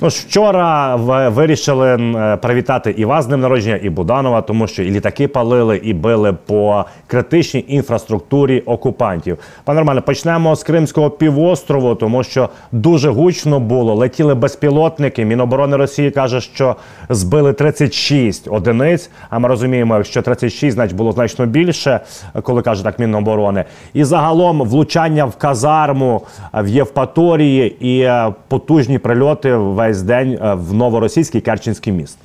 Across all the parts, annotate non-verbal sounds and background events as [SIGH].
Ну, вчора вирішили е, привітати і вас з ним народження, і Буданова, тому що і літаки палили, і били по критичній інфраструктурі окупантів. Пане Романе, почнемо з Кримського півострову, тому що дуже гучно було. Летіли безпілотники. Міноборони Росії каже, що збили 36 одиниць. А ми розуміємо, якщо 36, значить було значно більше, коли каже так Міноборони. І загалом влучання в казарму в Євпаторії і е, потужні прильоти весь весь день э, в Новоросійський Керченский міст?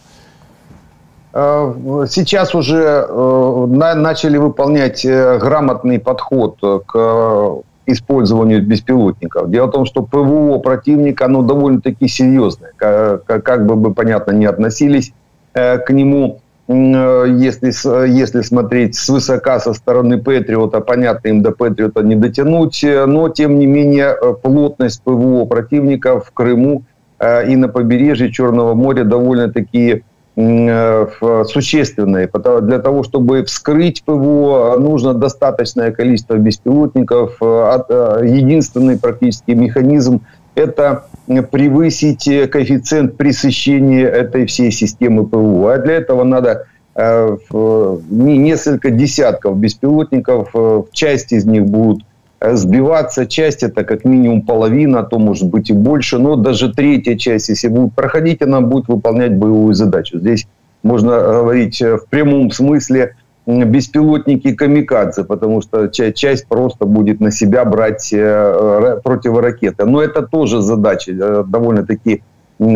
Э, сейчас уже э, начали выполнять грамотный подход к использованию беспилотников. Дело в том, что ПВО противника, оно довольно-таки серьезное. Как, бы мы, понятно, не относились к нему, если, если смотреть свысока со стороны Патриота, понятно, им до Патриота не дотянуть, но, тем не менее, плотность ПВО противника в Крыму и на побережье Черного моря довольно-таки э, существенные. Для того, чтобы вскрыть ПВО, нужно достаточное количество беспилотников. Э, единственный практически механизм – это превысить коэффициент пресыщения этой всей системы ПВО. А для этого надо несколько десятков беспилотников. Часть из них будут Э, сбиваться. Часть это как минимум половина, а то может быть и больше. Но даже третья часть, если будет проходить, она будет выполнять боевую задачу. Здесь можно говорить э, в прямом смысле беспилотники камикадзе, потому что часть просто будет на себя брать э, противоракеты. Но это тоже задача довольно-таки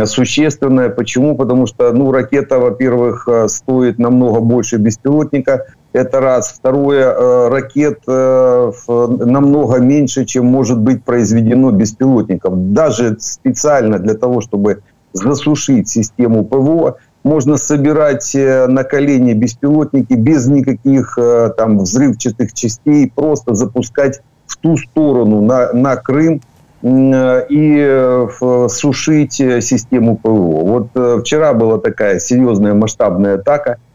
существенная. Почему? Потому что ну, ракета, во-первых, стоит намного больше беспилотника, это раз. Второе, э, ракет э, намного меньше, чем может быть произведено беспилотников. Даже специально для того, чтобы засушить систему ПВО, можно собирать э, на колени беспилотники без никаких там взрывчатых частей, просто запускать в ту сторону, на, на Крым, и сушить систему ПВО. Вот вчера была такая серьезная масштабная атака –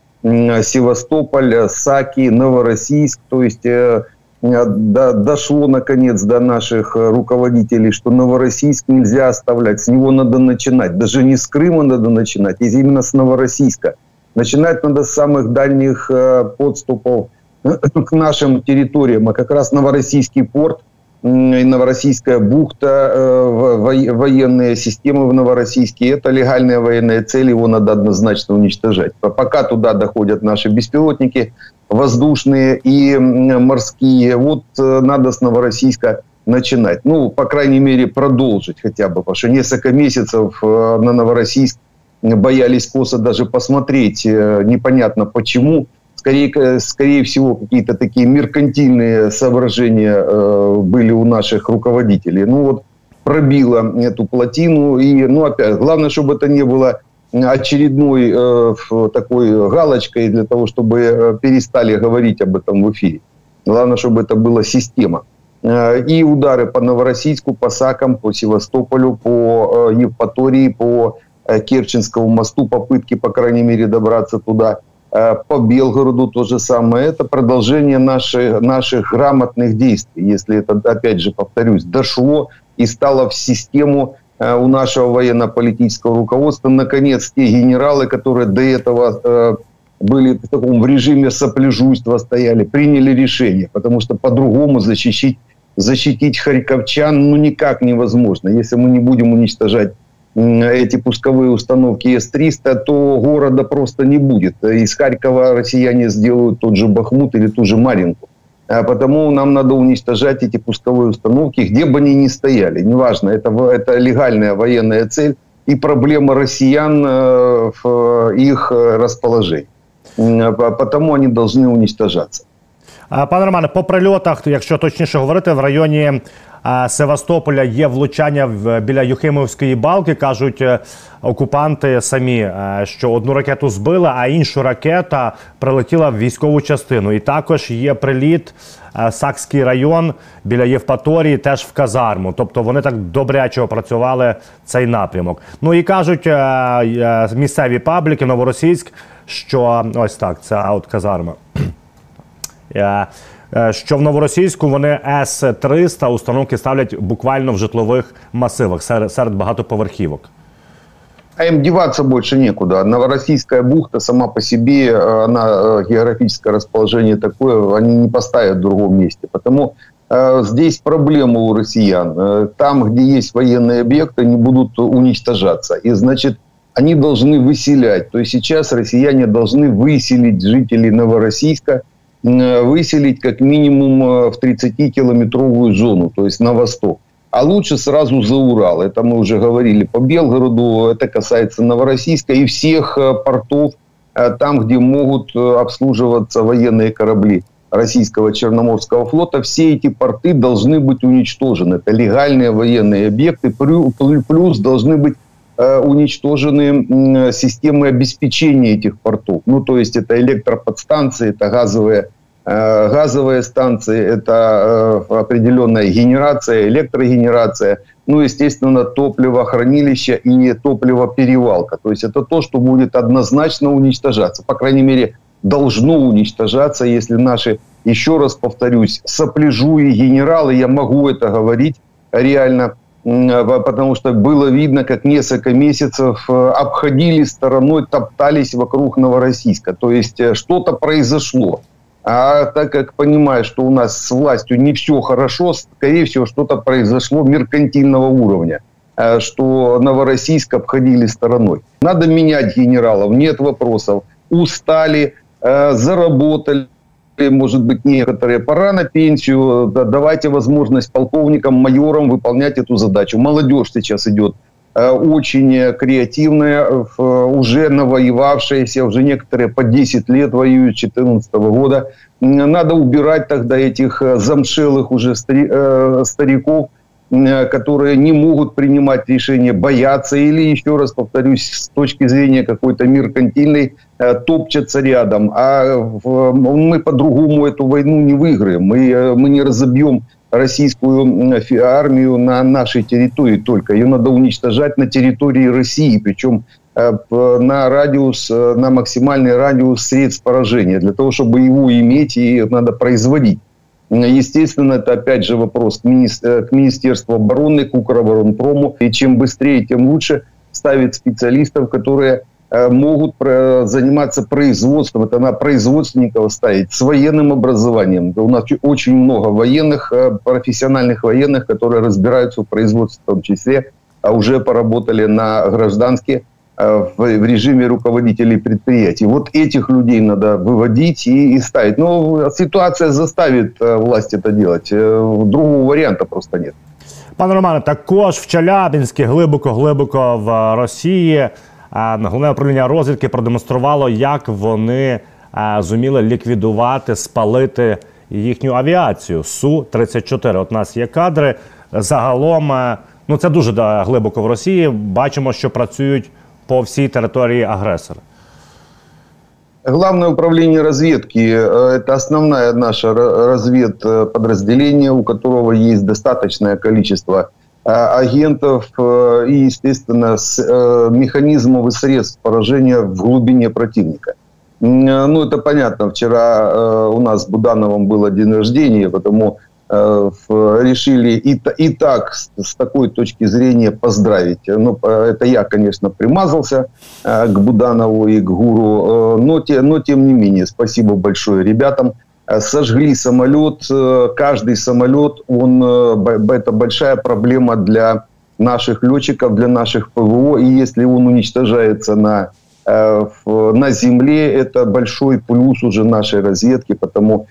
Севастополь, Саки, Новороссийск. То есть э, до, дошло наконец до наших руководителей, что Новороссийск нельзя оставлять, с него надо начинать. Даже не с Крыма надо начинать, а именно с Новороссийска. Начинать надо с самых дальних э, подступов к нашим территориям, а как раз Новороссийский порт Новороссийская бухта, э, военные системы в Новороссийске. Это легальная военная цель, его надо однозначно уничтожать. Пока туда доходят наши беспилотники, воздушные и морские, вот э, надо с Новороссийска начинать. Ну, по крайней мере, продолжить хотя бы, потому что несколько месяцев э, на Новороссийск боялись косо даже посмотреть, непонятно почему – скорее, скорее всего, какие-то такие меркантильные соображения э, были у наших руководителей. Ну вот пробило эту плотину. И, ну, опять, главное, чтобы это не было очередной э, такой галочкой для того, чтобы э, перестали говорить об этом в эфире. Главное, чтобы это была система. Э, и удары по Новороссийску, по Сакам, по Севастополю, по э, Евпатории, по Керченскому мосту, попытки, по крайней мере, добраться туда – Э, по Белгороду то же самое. Это продолжение наших, наших грамотных действий. Если это, опять же, повторюсь, дошло и стало в систему э, у нашего военно-политического руководства, наконец, те генералы, которые до этого э, были в таком в режиме сопляжуйства стояли, приняли решение, потому что по-другому защитить, защитить харьковчан ну никак невозможно. Если мы не будем уничтожать эти пусковые установки С-300, то города просто не будет. Из Харькова россияне сделают тот же Бахмут или ту же Маринку. А потому нам надо уничтожать эти пусковые установки, где бы они ни стояли. Неважно, это, это легальная военная цель и проблема россиян э, в их расположении. Потому они должны уничтожаться. Пане Романе, по прильотах, якщо точніше говорити, в районі Севастополя є влучання біля Юхимовської балки. кажуть е, окупанти самі, е, що одну ракету збили, а іншу ракета прилетіла в військову частину. І також є приліт. Е, Сакський район біля Євпаторії теж в казарму. Тобто вони так добряче опрацювали цей напрямок. Ну і кажуть місцеві пабліки Новоросійськ, що ось так, це от казарма. [CLEARS THROAT] що в новоросійську вони С-300 установки ставлять буквально в житлових масивах серед, серед багатоповерхівок. А им деваться больше некуда. Новороссийская бухта сама по себе, она географическое расположение такое, они не поставят в другом месте. Потому э, здесь проблема у россиян. Там, где есть военные объекты, они будут уничтожаться. И значит, они должны выселять. То есть сейчас россияне должны выселить жителей Новороссийска, выселить как минимум э, в 30-километровую зону, то есть на восток а лучше сразу за Урал. Это мы уже говорили по Белгороду, это касается Новороссийска и всех э, портов, э, там, где могут э, обслуживаться военные корабли российского Черноморского флота, все эти порты должны быть уничтожены. Это легальные военные объекты, плюс должны быть уничтожены системы обеспечения этих портов. Ну, то есть это электроподстанции, это газовые Э, газовые станции, это э, определенная генерация, электрогенерация, ну, естественно, топливохранилище и топливоперевалка. То есть это то, что будет однозначно уничтожаться. По крайней мере, должно уничтожаться, если наши, еще раз повторюсь, сопляжуи генералы, я могу это говорить реально, потому что было видно, как несколько месяцев э, обходили стороной, топтались вокруг Новороссийска. То есть что-то произошло. А так как понимаю, что у нас с властью не все хорошо, скорее всего, что-то произошло меркантильного уровня э, что Новороссийск обходили стороной. Надо менять генералов, нет вопросов. Устали, э, заработали, может быть, некоторые. Пора на пенсию, давайте возможность полковникам, майорам выполнять эту задачу. Молодежь сейчас идет Э, очень креативные, уже навоевавшиеся, уже некоторые по 10 лет воюют, 2014 года. Надо убирать тогда этих э, замшелых уже э, стариков, которые не могут принимать решения, боятся или, еще раз повторюсь, с точки зрения какой-то меркантильной, топчатся рядом. А мы по-другому эту войну не выиграем. Мы, мы не разобьем российскую армию на нашей территории только. Ее надо уничтожать на территории России, причем э, на радиус, э, на максимальный радиус средств поражения. Для того, чтобы его иметь, и надо производить. Естественно, это опять же вопрос к, министр, к Министерству обороны, к Укроборонпрому. И чем быстрее, тем лучше ставить специалистов, которые Э, могут заниматься производством, это на производственников ставить, с военным образованием. У нас очень много военных, э, профессиональных военных, которые разбираются в производстве в том числе, а уже поработали на гражданские э, в режиме руководителей предприятий. Вот этих людей надо выводить и, и ставить. Но ситуация заставит власть это делать. Другого варианта просто нет. Пане Романе, також в Челябинське глибоко-глибоко в Росії головне управління розвідки продемонструвало, як вони зуміли ліквідувати, спалити їхню авіацію су 34 От у нас є кадри. Загалом, ну це дуже глибоко в Росії. Бачимо, що працюють по всій території агресора. Главное управление разведки – это основное наше разведподразделение, у которого есть достаточное количество Э, агентов э, и, естественно, с, э, механизмов и средств поражения в глубине противника. Ну, это понятно. Вчера у нас с Будановым было день рождения, потому решили и, и так с, такой точки зрения поздравить. Ну, это я, конечно, примазался к Буданову и к Гуру, но, те, но тем не менее, спасибо большое ребятам. Э, сожгли самолет. Э, каждый самолет, он, э, это большая проблема для наших летчиков, для наших ПВО. И если он уничтожается на, на земле, это большой плюс уже нашей разведки. Потому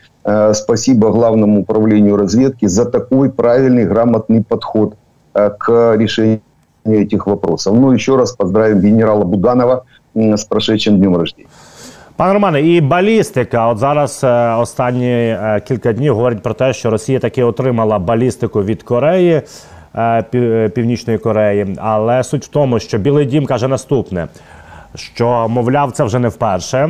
спасибо Главному управлению разведки за такой правильный, грамотный подход к решению этих вопросов. Ну, еще раз поздравим генерала Буданова с прошедшим днем рождения. Пане Романе, і балістика. От зараз е, останні е, кілька днів говорять про те, що Росія таки отримала балістику від Кореї, е, Північної Кореї. Але суть в тому, що Білий Дім каже наступне. що, мовляв, це вже не вперше.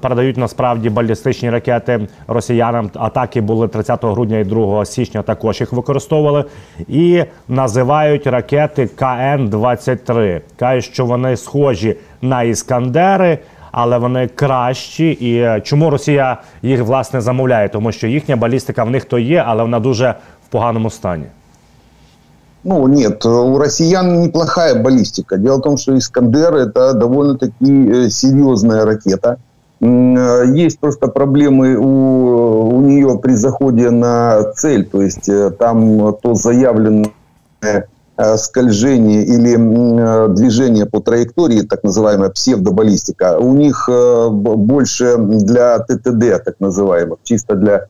Передають насправді балістичні ракети росіянам. Атаки були 30 грудня і 2 січня. Також їх використовували і називають ракети КН-23. Кажуть, що вони схожі на іскандери але вони кращі. І чому Росія їх власне замовляє? Тому що їхня балістика в них то є, але вона дуже в поганому стані. Ну, нет, у россиян неплохая баллистика. Дело в том, что «Искандер» — это довольно-таки э, серьезная ракета. Э, есть просто проблемы у, у нее при заходе на цель. То есть э, там то заявленное скольжение или движение по траектории, так называемая псевдобаллистика, у них больше для ТТД, так называемых, чисто для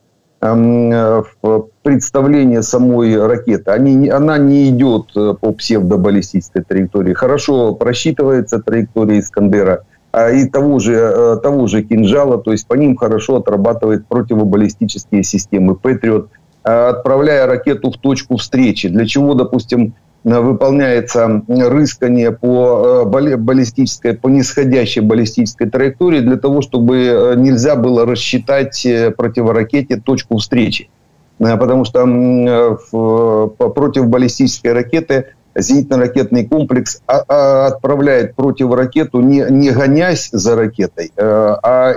представление самой ракеты. Они, она не идет э, по псевдобаллистической траектории. Хорошо просчитывается траектория Искандера а и того же, э, того же кинжала, то есть по ним хорошо отрабатывает противобаллистические системы Патриот, э, отправляя ракету в точку встречи. Для чего, допустим, выполняется рыскание по баллистической, по нисходящей баллистической траектории для того, чтобы нельзя было рассчитать противоракете точку встречи. Потому что против баллистической ракеты зенитно-ракетный комплекс а, а, отправляет противоракету не, не гонясь за ракетой, а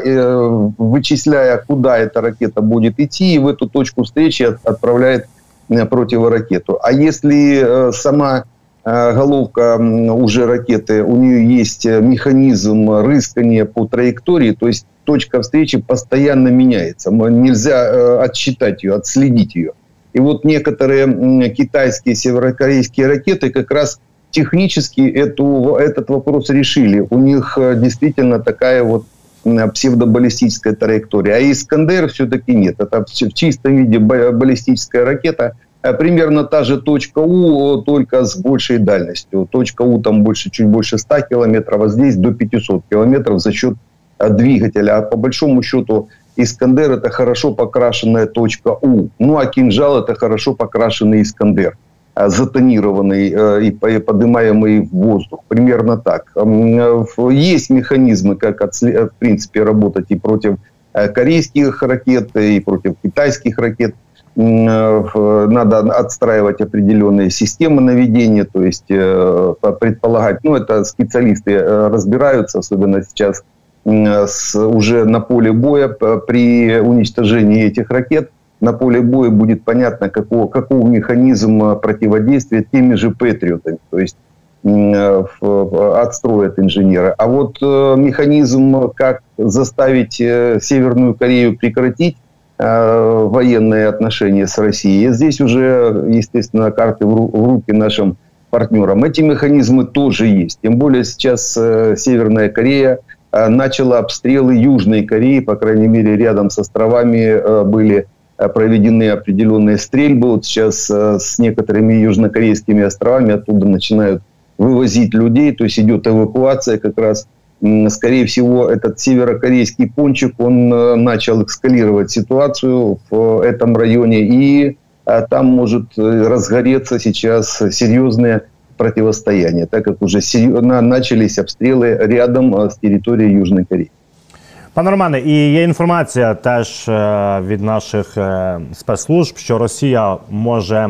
вычисляя, куда эта ракета будет идти, и в эту точку встречи отправляет Э, противоракету. А если э, сама э, головка уже ракеты, у нее есть механизм рыскания по траектории, то есть точка встречи постоянно меняется. Нельзя отсчитать ее, отследить ее. И вот некоторые китайские, северокорейские ракеты как раз технически эту, этот вопрос решили. У них действительно такая вот псевдобаллистическая траектория. А Искандер все-таки нет. Это в чистом виде баллистическая ракета. Э, примерно та же точка У, только с большей дальностью. Точка У там больше, чуть больше 100 километров, а здесь до 500 километров за счет э, двигателя. А по большому счету Искандер это хорошо покрашенная точка У. Ну а кинжал это хорошо покрашенный Искандер затонированный и поднимаемый в воздух. Примерно так. Есть механизмы, как в принципе работать и против корейских ракет, и против китайских ракет. Надо отстраивать определенные системы наведения, то есть предполагать, ну это специалисты разбираются, особенно сейчас уже на поле боя при уничтожении этих ракет – на поле боя будет понятно, какого, какого механизма противодействия теми же патриотами. То есть э, отстроят инженеры. А вот э, механизм, как заставить э, Северную Корею прекратить военные отношения с Россией, здесь уже, естественно, карты в руки нашим партнерам. Эти механизмы тоже есть. Тем более сейчас Северная Корея начала обстрелы Южной Кореи, по крайней мере, рядом с островами были Э, проведены определенные стрельбы. Вот сейчас э, с некоторыми южнокорейскими островами оттуда начинают вывозить людей, то есть идет эвакуация как раз Скорее всего, этот северокорейский пончик, он э, начал эскалировать ситуацию в этом районе, и там может разгореться сейчас серьезные противостояния, так как уже начались обстрелы рядом с территорией Южной Кореи. Пане Романе, і є інформація теж е, від наших е, спецслужб, що Росія може,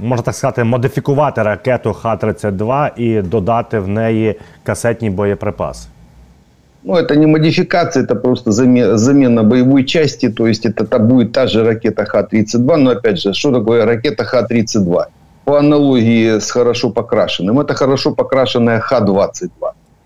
можна так сказати, модифікувати ракету Х-32 і додати в неї касетні боєприпаси. Ну, это не модификация, это просто замена боевой части. То есть это, это будет та же ракета Х-32. Но опять же, что такое ракета Х-32? По аналогии с хорошо покрашенным. Это хорошо покрашенная Х-22.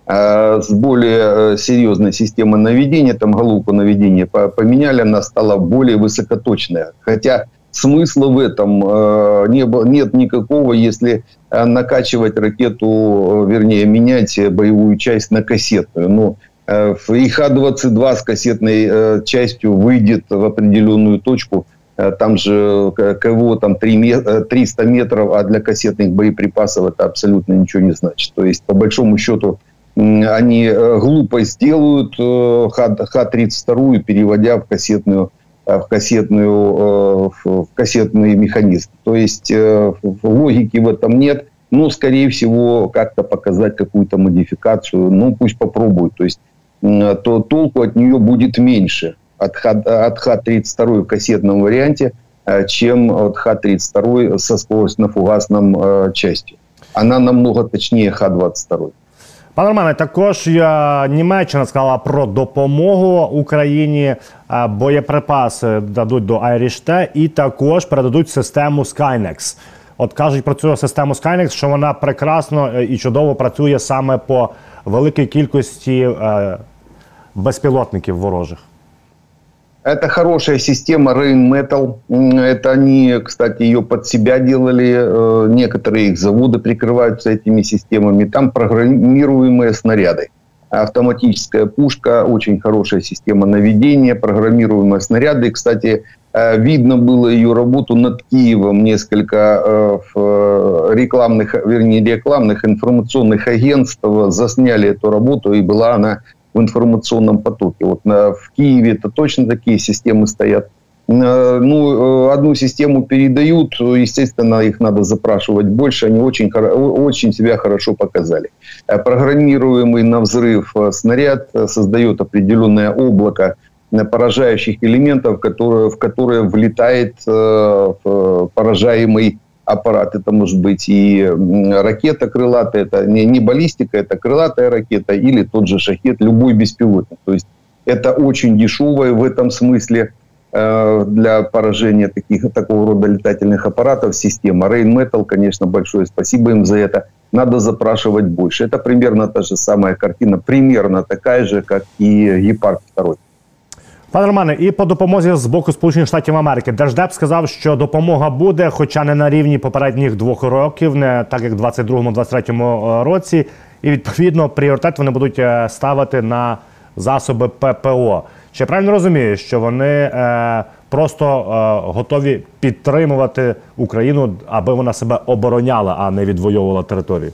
Э, с более э, серьезной системой наведения, там головку наведения поменяли, она стала более высокоточная. Хотя смысла в этом э, не, нет никакого, если накачивать ракету, вернее, менять боевую часть на кассетную. Но и Х-22 с кассетной частью выйдет в определенную точку, там же КВО там 3, 300 метров, а для кассетных боеприпасов это абсолютно ничего не значит. То есть, по большому счету, они э, глупо сделают э, Х-32, переводя в кассетную э, в, кассетную, в кассетный механизм. То есть логики в этом нет. Но, скорее всего, как-то показать какую-то модификацию, ну, пусть попробуют. То есть то толку от нее будет меньше от, Х-32 в кассетном варианте, чем от Х-32 со скоростно-фугасным частью. Она намного точнее Х-22. Пане Романе, також Німеччина сказала про допомогу Україні. Боєприпаси дадуть до Irish-T і також передадуть систему Skynex. От кажуть про цю систему Skynex, що вона прекрасно е, і чудово працює саме по великій кількості е, безпілотників ворожих. Это хорошая система Rain Metal. Это они, кстати, ее под себя делали. Э, некоторые их заводы прикрываются этими системами. Там программируемые снаряды. Автоматическая пушка, очень хорошая система наведения, программируемые снаряды. Кстати, э, видно было ее работу над Киевом. Несколько э, рекламных, вернее, рекламных информационных агентств засняли эту работу, и была она в информационном потоке. Вот на, в Киеве это точно такие системы стоят. Э, ну, э, одну систему передают, естественно, их надо запрашивать больше, они очень, очень себя хорошо показали. Э, программируемый на взрыв снаряд создает определенное облако поражающих элементов, которые, в которые влетает поражаемый аппарат. Это может быть и ракета крылатая, это не, не баллистика, это крылатая ракета или тот же шахет, любой беспилотник. То есть это очень дешевое в этом смысле э, для поражения таких, такого рода летательных аппаратов система. Rain Metal, конечно, большое спасибо им за это. Надо запрашивать больше. Это примерно та же самая картина, примерно такая же, как и Гепард 2. Пане Романе, і по допомозі з боку Сполучених Штатів Америки Держдеп сказав, що допомога буде, хоча не на рівні попередніх двох років, не так як в 22-23 році. І відповідно пріоритет вони будуть е, ставити на засоби ППО. Чи я правильно розумію, що вони е, просто е, готові підтримувати Україну, аби вона себе обороняла, а не відвоювала територію?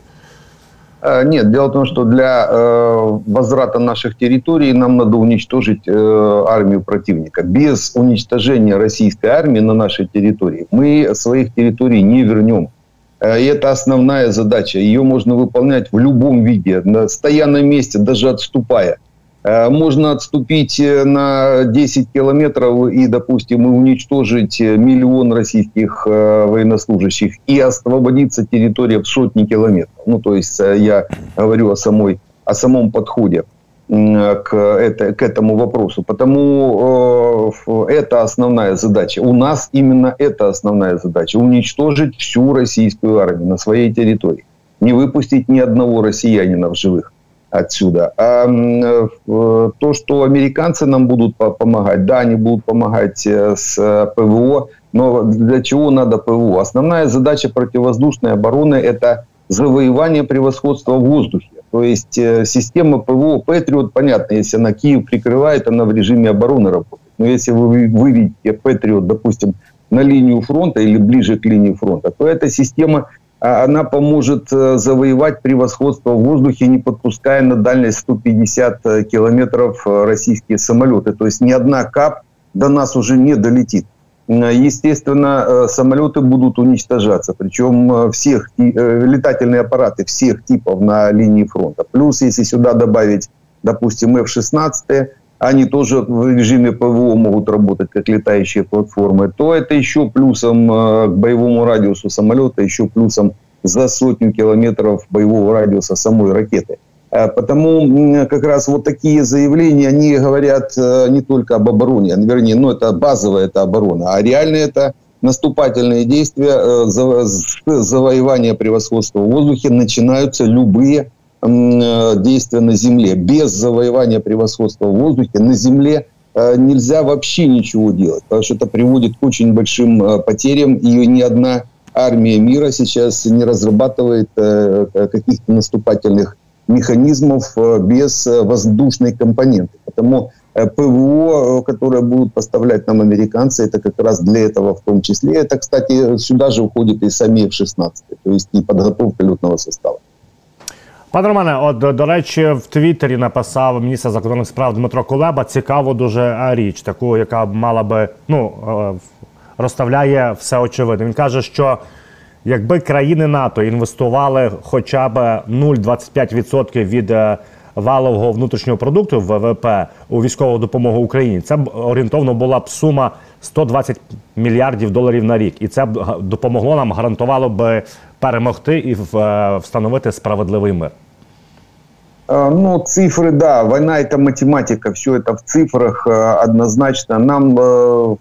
Э, нет, дело в том, что для э, возврата наших территорий нам надо уничтожить э, армию противника. Без уничтожения российской армии на нашей территории мы своих территорий не вернем. И это основная задача. Ее можно выполнять в любом виде, стоя на месте, даже отступая. Э, можно отступить э, на 10 километров и, допустим, уничтожить э, миллион российских военнослужащих и освободиться территория в сотни километров. Ну, то есть я говорю о, самой, о самом подходе к, это, к этому вопросу. Потому это основная задача. У нас именно это основная задача. Уничтожить всю российскую армию на своей территории. Не выпустить ни одного россиянина в живых отсюда. А э, то, что американцы нам будут помогать, да, они будут помогать э, с э, ПВО, но для чего надо ПВО? Основная задача противовоздушной обороны – это завоевание превосходства в воздухе. То есть система ПВО Патриот, понятно, если она Киев прикрывает, она в режиме обороны работает. Но если вы выведете Патриот, допустим, на линию фронта или ближе к линии фронта, то эта система она поможет э, завоевать превосходство в воздухе, не подпуская на дальность 150 э, километров э, российские самолеты. То есть ни одна КАП до нас уже не долетит. Естественно, самолеты будут уничтожаться, причем всех летательные аппараты всех типов на линии фронта. Плюс, если сюда добавить, допустим, F-16, они тоже в режиме ПВО могут работать как летающие платформы, то это еще плюсом э, к боевому радиусу самолета, еще плюсом за сотню километров боевого радиуса самой ракеты. Э, потому как раз вот такие заявления, они говорят э, не только об обороне, вернее, ну это базовая это оборона, а реально это наступательные действия, завоевание превосходства в воздухе начинаются любые Э, действия на земле. Без завоевания превосходства в воздухе на земле э, нельзя вообще ничего делать, потому что это приводит к очень большим э, потерям, и ни одна армия мира сейчас не разрабатывает каких-то наступательных механизмов без воздушной компоненты. Потому ПВО, которое будут поставлять нам американцы, это как раз для этого в том числе. Это, кстати, сюда же уходит и сами F-16, то есть и подготовка летного состава. Пане Романе, от до, речі, в Твіттері написав міністр закордонних справ Дмитро Кулеба цікаву дуже річ, таку, яка мала би ну е, розставляє все очевидно. Він каже, що якби країни НАТО інвестували хоча б 0,25% від е, валового внутрішнього продукту ВВП у військову допомогу Україні, це б орієнтовно була б сума 120 мільярдів доларів на рік, і це б допомогло нам гарантувало би перемогти і е, встановити справедливий мир. Ну, цифры, да, война это математика, все это в цифрах однозначно. Нам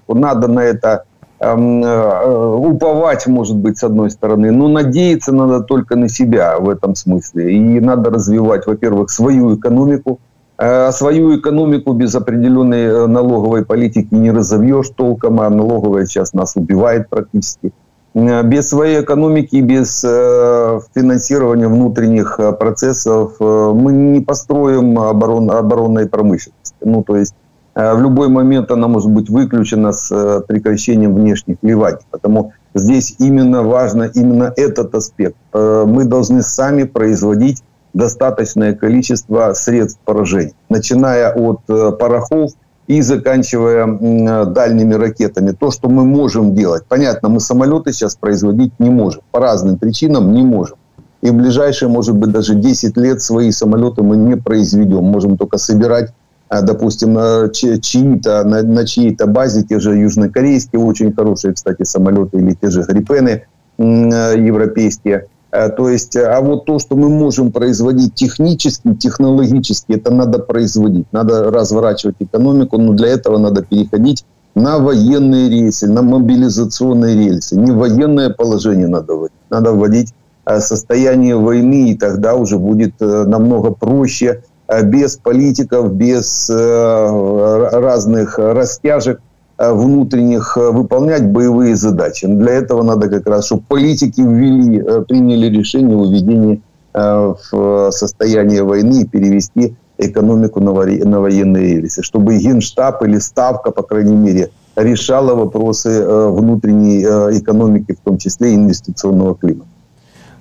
надо на это эм, уповать, может быть, с одной стороны, но надеяться надо только на себя в этом смысле. И надо развивать, во-первых, свою экономику, а свою экономику без определенной э, налоговой политики не разовьешь толком, а налоговая сейчас нас убивает практически. Э, без своей экономики, без э, финансирования внутренних процессов мы не построим оборон, оборонной промышленности. Ну, то есть в любой момент она может быть выключена с прекращением внешних вливаний. Потому здесь именно важно именно этот аспект. Мы должны сами производить достаточное количество средств поражения, начиная от э, порохов и заканчивая э, дальними ракетами. То, что мы можем делать. Понятно, мы самолеты сейчас производить не можем. По разным причинам не можем. И в ближайшие, может быть, даже 10 лет свои самолеты мы не произведем. Можем только собирать, э, допустим, на чьи-то, на, на чьей-то базе, те же южнокорейские, очень хорошие, кстати, самолеты, или те же гриппены европейские – Э, то есть, а вот то, что мы можем производить технически, технологически, это надо производить. Надо разворачивать экономику, но для этого надо переходить на военные рельсы, на мобилизационные рельсы. Не военное положение надо вводить. Надо вводить э, состояние войны, и тогда уже будет э, намного проще, без политиков, без разных растяжек Э, внутренних э, выполнять боевые задачи. Но для этого надо как раз, чтобы политики ввели, э, приняли решение о введении в состояние войны и перевести экономику на, военные рельсы. Чтобы Генштаб или Ставка, по крайней мере, решала вопросы внутренней экономики, в том числе інвестиційного клімату.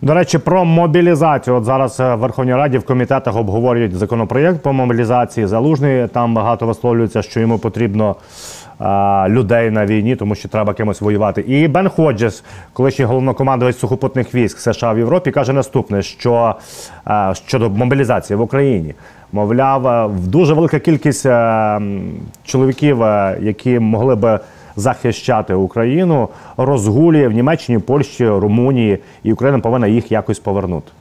До речі, про мобілізацію. От зараз в Верховній Раді в комітетах обговорюють законопроєкт по мобілізації. Залужний там багато висловлюється, що йому потрібно людей на війні, тому що треба кимось воювати. І Бен Ходжес, колишній головнокомандувач сухопутних військ США в Європі, каже наступне: що щодо мобілізації в Україні. Мовляв, дуже велика кількість чоловіків, які могли би захищати Україну, розгулює в Німеччині, Польщі, Румунії, і Україна повинна їх якось повернути.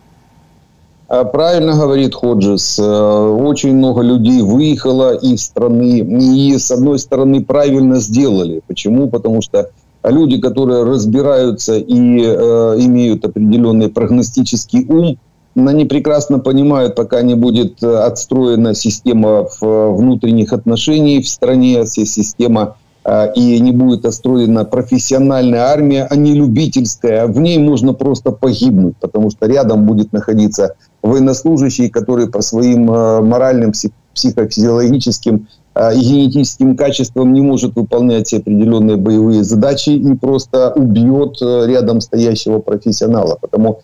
А, правильно говорит Ходжес. Э, очень много людей выехало из страны. И, с одной стороны, правильно сделали. Почему? Потому что люди, которые разбираются и э, имеют определенный прогностический ум, они прекрасно понимают, пока не будет э, отстроена система внутренних отношений в стране, система и не будет отстроена профессиональная армия, а не любительская, в ней можно просто погибнуть, потому что рядом будет находиться военнослужащий, который по своим э, моральным, психофизиологическим и генетическим качествам не может выполнять определенные боевые задачи и просто убьет рядом стоящего профессионала. Потому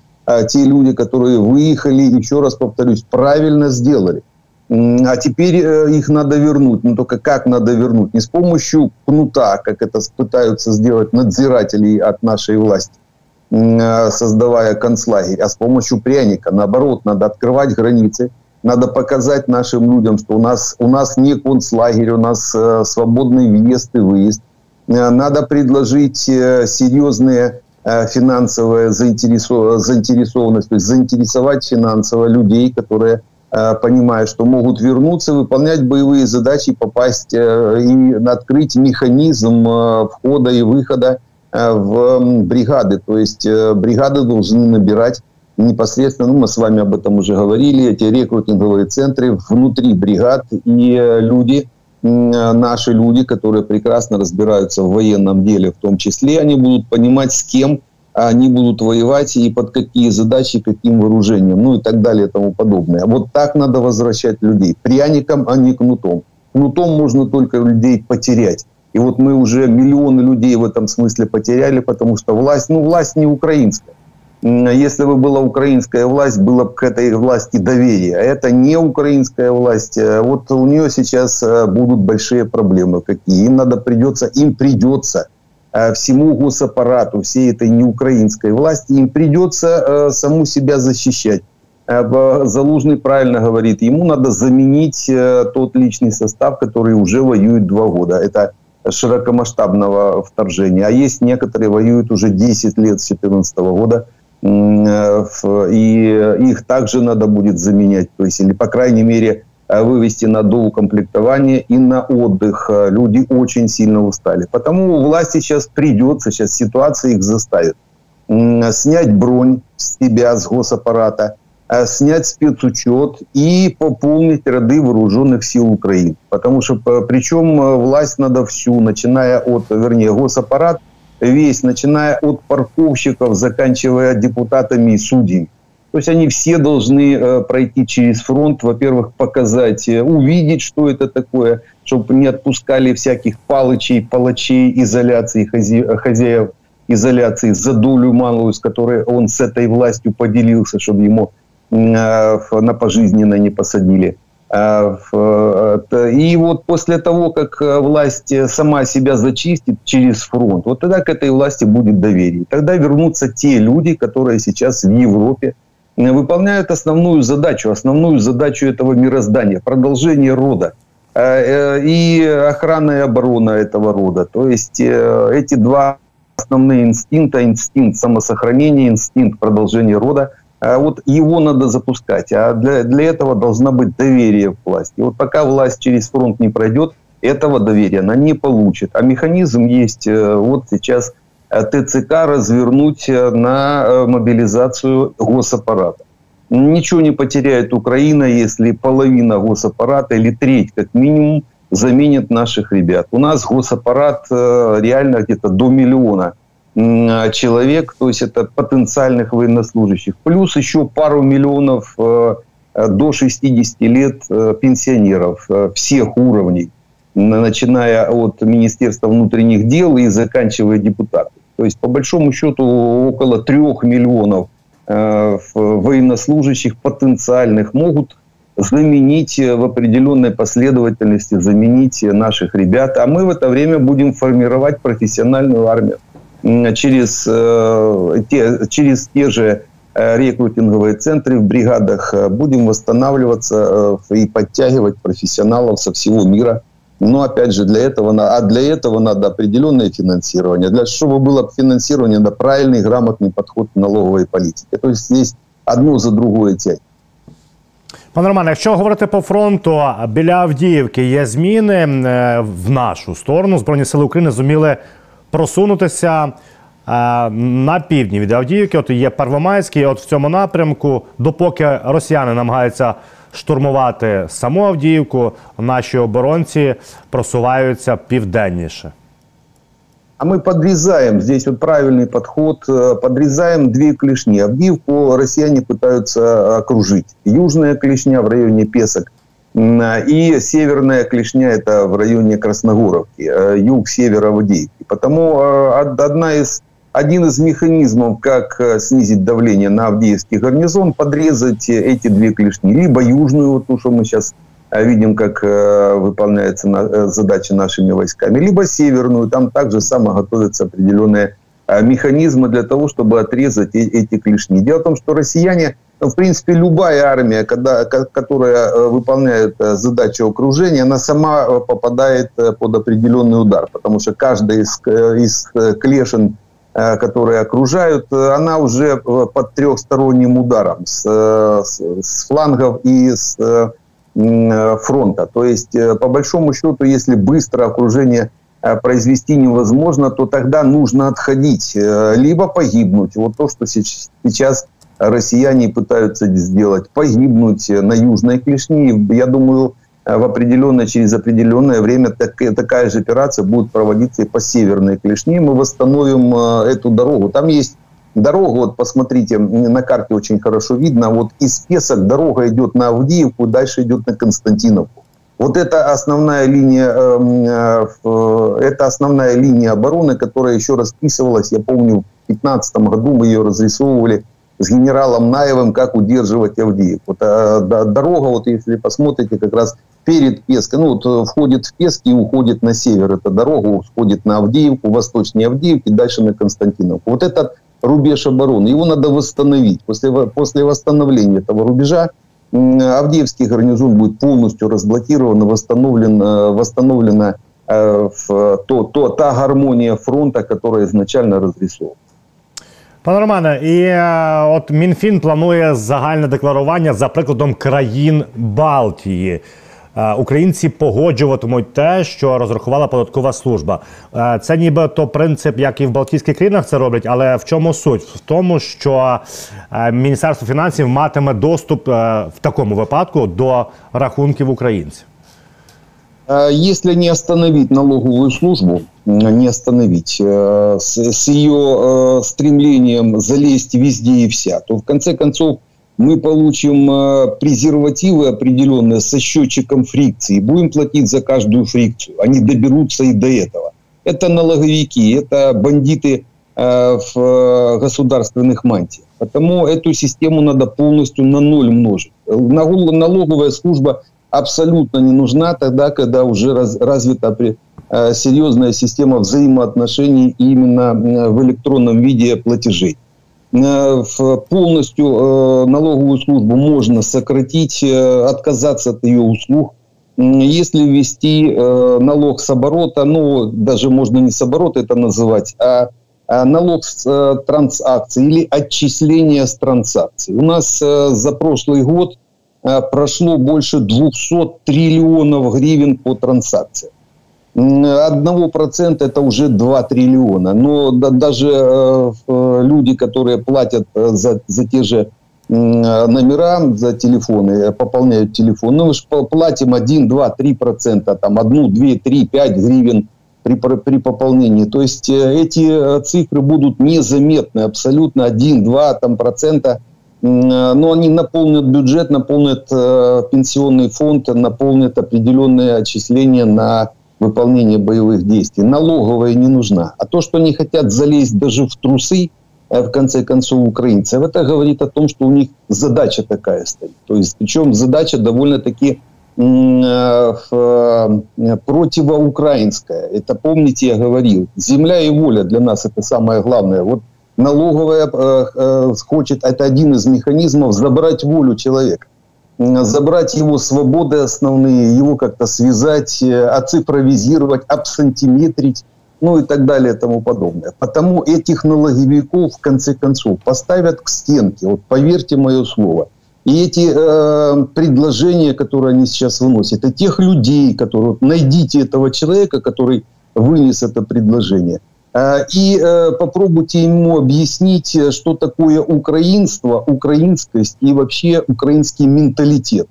те люди, которые выехали, еще раз повторюсь, правильно сделали. А теперь их надо вернуть. Но только как надо вернуть? Не с помощью кнута, как это пытаются сделать надзиратели от нашей власти, Э, создавая концлагерь, а с помощью пряника. Наоборот, надо открывать границы, надо показать нашим людям, что у нас, у нас не концлагерь, у нас э, свободный въезд и выезд. Э, надо предложить э, серьезные э, финансовые заинтересов... заинтересованность, то есть заинтересовать финансово людей, которые э, понимают, что могут вернуться, выполнять боевые задачи, попасть э, и открыть механизм э, входа и выхода в бригады. То есть бригады должны набирать непосредственно, ну, мы с вами об этом уже говорили, эти рекрутинговые центры внутри бригад и люди, наши люди, которые прекрасно разбираются в военном деле в том числе, они будут понимать, с кем они будут воевать и под какие задачи, каким вооружением, ну и так далее и тому подобное. Вот так надо возвращать людей. Пряником, а не кнутом. Кнутом можно только людей потерять. И вот мы уже миллионы людей в этом смысле потеряли, потому что власть, ну, власть не украинская. Если бы была украинская власть, было бы к этой власти доверие. А это не украинская власть. Э, вот у нее сейчас э, будут большие проблемы. Какие? Им надо придется, им придется всему госаппарату, всей этой неукраинской власти, им придется саму себя защищать. Залужный правильно говорит, ему надо заменить тот личный состав, который уже воюет два года. Это широкомасштабного вторжения. А есть некоторые воюют уже 10 лет с 2014 года. и их также надо будет заменять, то есть, или, по крайней мере, вывести на доукомплектование и на отдых. Люди очень сильно устали. Потому власти сейчас придется, сейчас ситуация их заставит снять бронь с себя, с госаппарата, снять спецучет и пополнить ряды вооруженных сил Украины. Потому что, причем власть надо всю, начиная от, вернее, госаппарат – весь, начиная от парковщиков, заканчивая депутатами и судьями. То есть они все должны э, пройти через фронт, во-первых, показать, э, увидеть, что это такое, чтобы не отпускали всяких палычей, палачей, изоляции, хозяев изоляции за долю малую, с которой он с этой властью поделился, чтобы ему э, на пожизненно не посадили. А, и вот после того, как власть сама себя зачистит через фронт, вот тогда к этой власти будет доверие. Тогда вернутся те люди, которые сейчас в Европе э, выполняют основную задачу, основную задачу этого мироздания, продолжение рода и охрана и оборона этого рода. То есть эти два основные инстинкта, инстинкт самосохранения, инстинкт продолжения рода – вот его надо запускать. А для, для этого должна быть доверие в власти. Вот пока власть через фронт не пройдет, этого доверия она не получит. А механизм есть э, вот сейчас э, ТЦК развернуть э, на мобилизацию госаппарата. Ничего не потеряет Украина, если половина госаппарата или треть как минимум заменит наших ребят. У нас госаппарат реально где-то до миллиона – человек, то есть это потенциальных военнослужащих, плюс еще пару миллионов э, до 60 лет э, пенсионеров э, всех уровней, начиная от Министерства внутренних дел и заканчивая депутатами. То есть, по большому счету, около трех миллионов военнослужащих потенциальных могут заменить в определенной последовательности, заменить наших ребят. А мы в это время будем формировать профессиональную армию через, э, те, через те же э, рекрутинговые центры в бригадах э, будем восстанавливаться и подтягивать профессионалов со всего мира. Но опять же, для этого, а для этого надо определенное финансирование. Для чтобы было финансирование, надо правильный, грамотный подход к налоговой политике. То есть здесь одно за другое тянет. Пане Романе, якщо говорити по фронту, біля Авдіївки є зміни в нашу сторону. Збройні сили України зуміли просунутися е, на півдні від Авдіївки. От є Первомайський. От в цьому напрямку, допоки росіяни намагаються штурмувати саму Авдіївку, наші оборонці просуваються південніше. А мы подрезаем, здесь вот правильный подход, э, подрезаем две клешни. Авдиевку россияне пытаются окружить. Южная клешня в районе Песок и северная клешня это в районе Красногоровки, э, юг севера Авдеевки. Потому э, одна из, один из механизмов, как э, снизить давление на Авдеевский гарнизон, подрезать эти две клешни. Либо южную, вот ту, что мы сейчас видим, как выполняется задача нашими войсками, либо северную, там также само готовятся определенные механизмы для того, чтобы отрезать эти клешни. Дело в том, что россияне в принципе, любая армия, когда, которая э, выполняет э, задачу окружения, она сама э, попадает под определенный удар, потому что каждая из, из клешен, которые окружают, она уже под трехсторонним ударом с, с, с флангов и с фронта. То есть, по большому счету, если быстро окружение произвести невозможно, то тогда нужно отходить, либо погибнуть. Вот то, что сейчас россияне пытаются сделать, погибнуть на Южной Клешни. Я думаю, в определенное, через определенное время так, такая же операция будет проводиться и по Северной Клешни. Мы восстановим э, эту дорогу. Там есть дорога, вот посмотрите, на карте очень хорошо видно, вот из Песок дорога идет на Авдеевку, дальше идет на Константиновку. Вот это основная линия, эм, э, это основная линия обороны, которая еще расписывалась, я помню, в 2015 году мы ее разрисовывали – с генералом Наевым, как удерживать Авдеев. Вот, а, да, дорога, вот если посмотрите, как раз перед Пеской, ну, вот э, входит в Пески и уходит на север. Эта дорога входит на Авдеевку, восточнее Авдеевки, дальше на Константиновку. Вот этот рубеж обороны, его надо восстановить. После, после восстановления этого рубежа Авдеевский гарнизон будет полностью разблокирован, восстановлен, э, восстановлена э, в, то, то, та гармония фронта, которая изначально разрисована. Пане Романе, і е, от МінФін планує загальне декларування за прикладом країн Балтії. Е, українці погоджуватимуть те, що розрахувала податкова служба. Е, це нібито принцип, як і в Балтійських країнах це роблять, але в чому суть? В тому, що Міністерство фінансів матиме доступ в такому випадку до рахунків українців. Если не остановить налоговую службу, не остановить с, с ее стремлением залезть везде и вся, то в конце концов мы получим э, презервативы определенные со счетчиком фрикции, будем платить за каждую фрикцию. Они доберутся и до этого. Это налоговики, это бандиты э, в э, государственных мантиях. Потому эту систему надо полностью на ноль множить. Налоговая служба абсолютно не нужна тогда, когда уже развита серьезная система взаимоотношений именно в электронном виде платежей. Э, полностью э, налоговую службу можно сократить, э, отказаться от ее услуг. Если ввести налог с оборота, ну, даже можно не с оборота это называть, а, а налог с транзакций или отчисление с транзакций. У нас за прошлый год прошло больше 200 триллионов гривен по транзакциям. 1% это уже 2 триллиона. Но да, даже э, э, люди, которые платят э, за, за те же номера, за телефоны, пополняют телефон, ну мы же платим 1, 2, 3 процента, там 1, 2, 3, 5 гривен при, при пополнении. То есть эти цифры будут незаметны, абсолютно 1, 2 там, процента, но они наполнят бюджет, наполнят пенсионный фонд, наполнят определенные отчисления на выполнения боевых действий. Налоговая не нужна. А то, что они хотят залезть даже в трусы, э, в конце концов, украинцев, это говорит о том, что у них задача такая стоит. То есть, причем задача довольно-таки э, э, противоукраинская. Это, помните, я говорил, земля и воля для нас это самое главное. Вот налоговая хочет, это один из механизмов, забрать волю человека забрать его свободы основные, его как-то связать, э, оцифровизировать, абсентиметрить, ну и так далее и тому подобное. Потому этих налоговиков, в конце концов, поставят к стенке, вот поверьте мое слово. И эти э, предложения, которые они сейчас выносят, и тех людей, которые... Вот, найдите этого человека, который вынес это предложение – Э, и э, попробуйте ему объяснить, э, что такое украинство, украинскость и вообще украинский менталитет.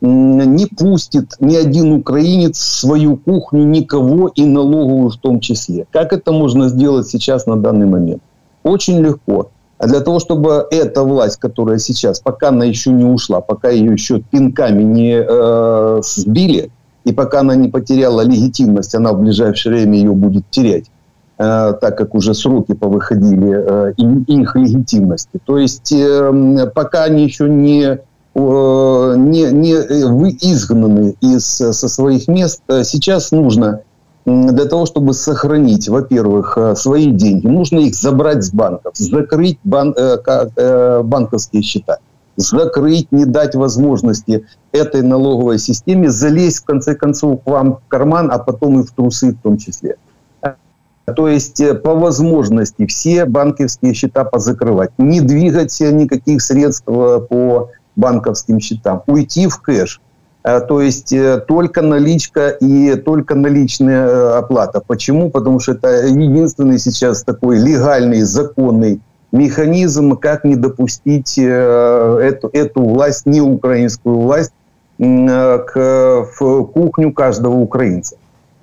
Не пустит ни один украинец в свою кухню никого и налоговую в том числе. Как это можно сделать сейчас на данный момент? Очень легко. А для того, чтобы эта власть, которая сейчас, пока она еще не ушла, пока ее еще пинками не э, сбили, и пока она не потеряла легитимность, она в ближайшее время ее будет терять, Э, так как уже сроки повыходили, э, и их легитимности. То есть э, пока они еще не не, не вы изгнаны из, со своих мест, сейчас нужно для того, чтобы сохранить, во-первых, свои деньги, нужно их забрать с банков, закрыть бан, банковские счета, закрыть, не дать возможности этой налоговой системе залезть, в конце концов, к вам в карман, а потом и в трусы в том числе. То есть э, по возможности все банковские счета позакрывать, не двигать никаких средств э, по банковским счетам, уйти в кэш. Э, то есть только наличка и только наличная оплата. Почему? Потому что это единственный сейчас такой легальный, законный механизм, как не допустить эту, эту власть, не украинскую власть, к, в кухню каждого украинца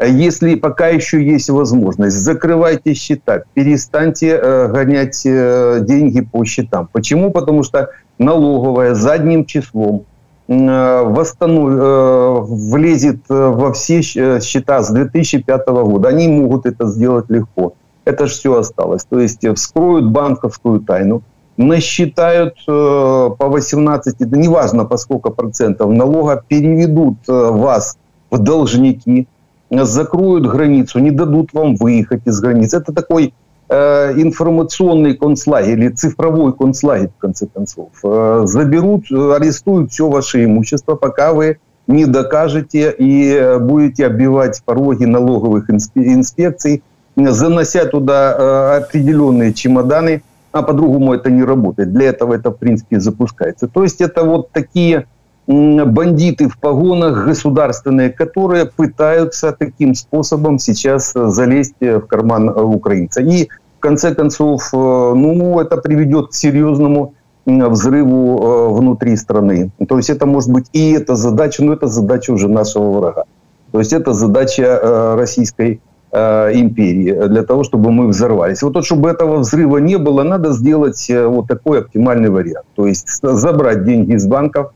если пока еще есть возможность, закрывайте счета, перестаньте э, гонять э, деньги по счетам. Почему? Потому что налоговая задним числом э, восстанов... влезет во все счета с 2005 года. Они могут это сделать легко. Это же все осталось. То есть вскроют банковскую тайну, насчитают по 18, да неважно по сколько процентов налога, переведут вас в должники, закроют границу, не дадут вам выехать из границ. Это такой э, информационный концлагерь или цифровой концлагерь, в конце концов. Э, заберут, арестуют все ваше имущество, пока вы не докажете и э, будете оббивать пороги налоговых инспекций, занося туда э, определенные чемоданы а по-другому это не работает. Для этого это, в принципе, запускается. То есть это вот такие бандиты в погонах государственные, которые пытаются таким способом сейчас залезть в карман украинца. И в конце концов, ну, это приведет к серьезному взрыву внутри страны. То есть это может быть и эта задача, но это задача уже нашего врага. То есть это задача российской Э, империи для того, чтобы мы взорвались. Вот, чтобы этого взрыва не было, надо сделать э, вот такой оптимальный вариант. То есть забрать деньги из банков, э,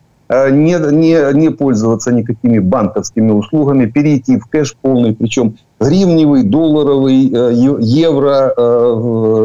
не, не, не пользоваться никакими банковскими услугами, перейти в кэш полный, причем гривневый, долларовый, евро,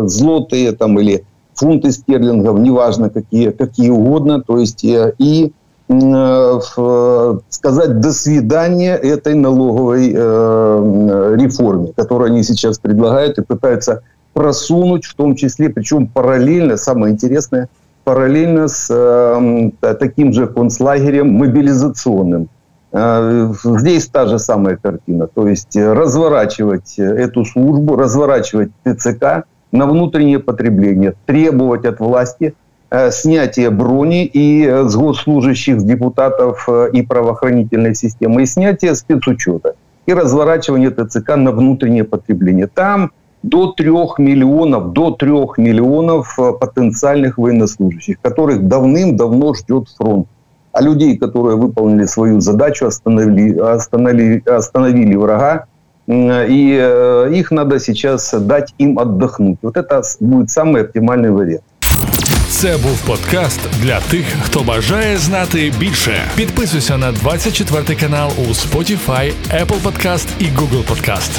злотые там, или фунты стерлингов, неважно какие, какие угодно. То есть и Э, сказать до свидания этой налоговой э, реформе, которую они сейчас предлагают и пытаются просунуть, в том числе, причем параллельно, самое интересное, параллельно с э, таким же концлагерем мобилизационным. Здесь та же самая картина. То есть разворачивать эту службу, разворачивать ТЦК на внутреннее потребление, требовать от власти – Э, снятие брони и э, с госслужащих, с депутатов э, и правоохранительной системы, и снятие спецучета, и разворачивание ТЦК на внутреннее потребление. Там до трех миллионов, до трех миллионов потенциальных военнослужащих, которых давным-давно ждет фронт. А людей, которые выполнили свою задачу, остановили, остановили, остановили врага, и их надо сейчас дать им отдохнуть. Вот это будет самый оптимальный вариант. Це був подкаст для тих, хто бажає знати більше. Підписуйся на 24 канал у Spotify, Apple Podcast і Google Podcast.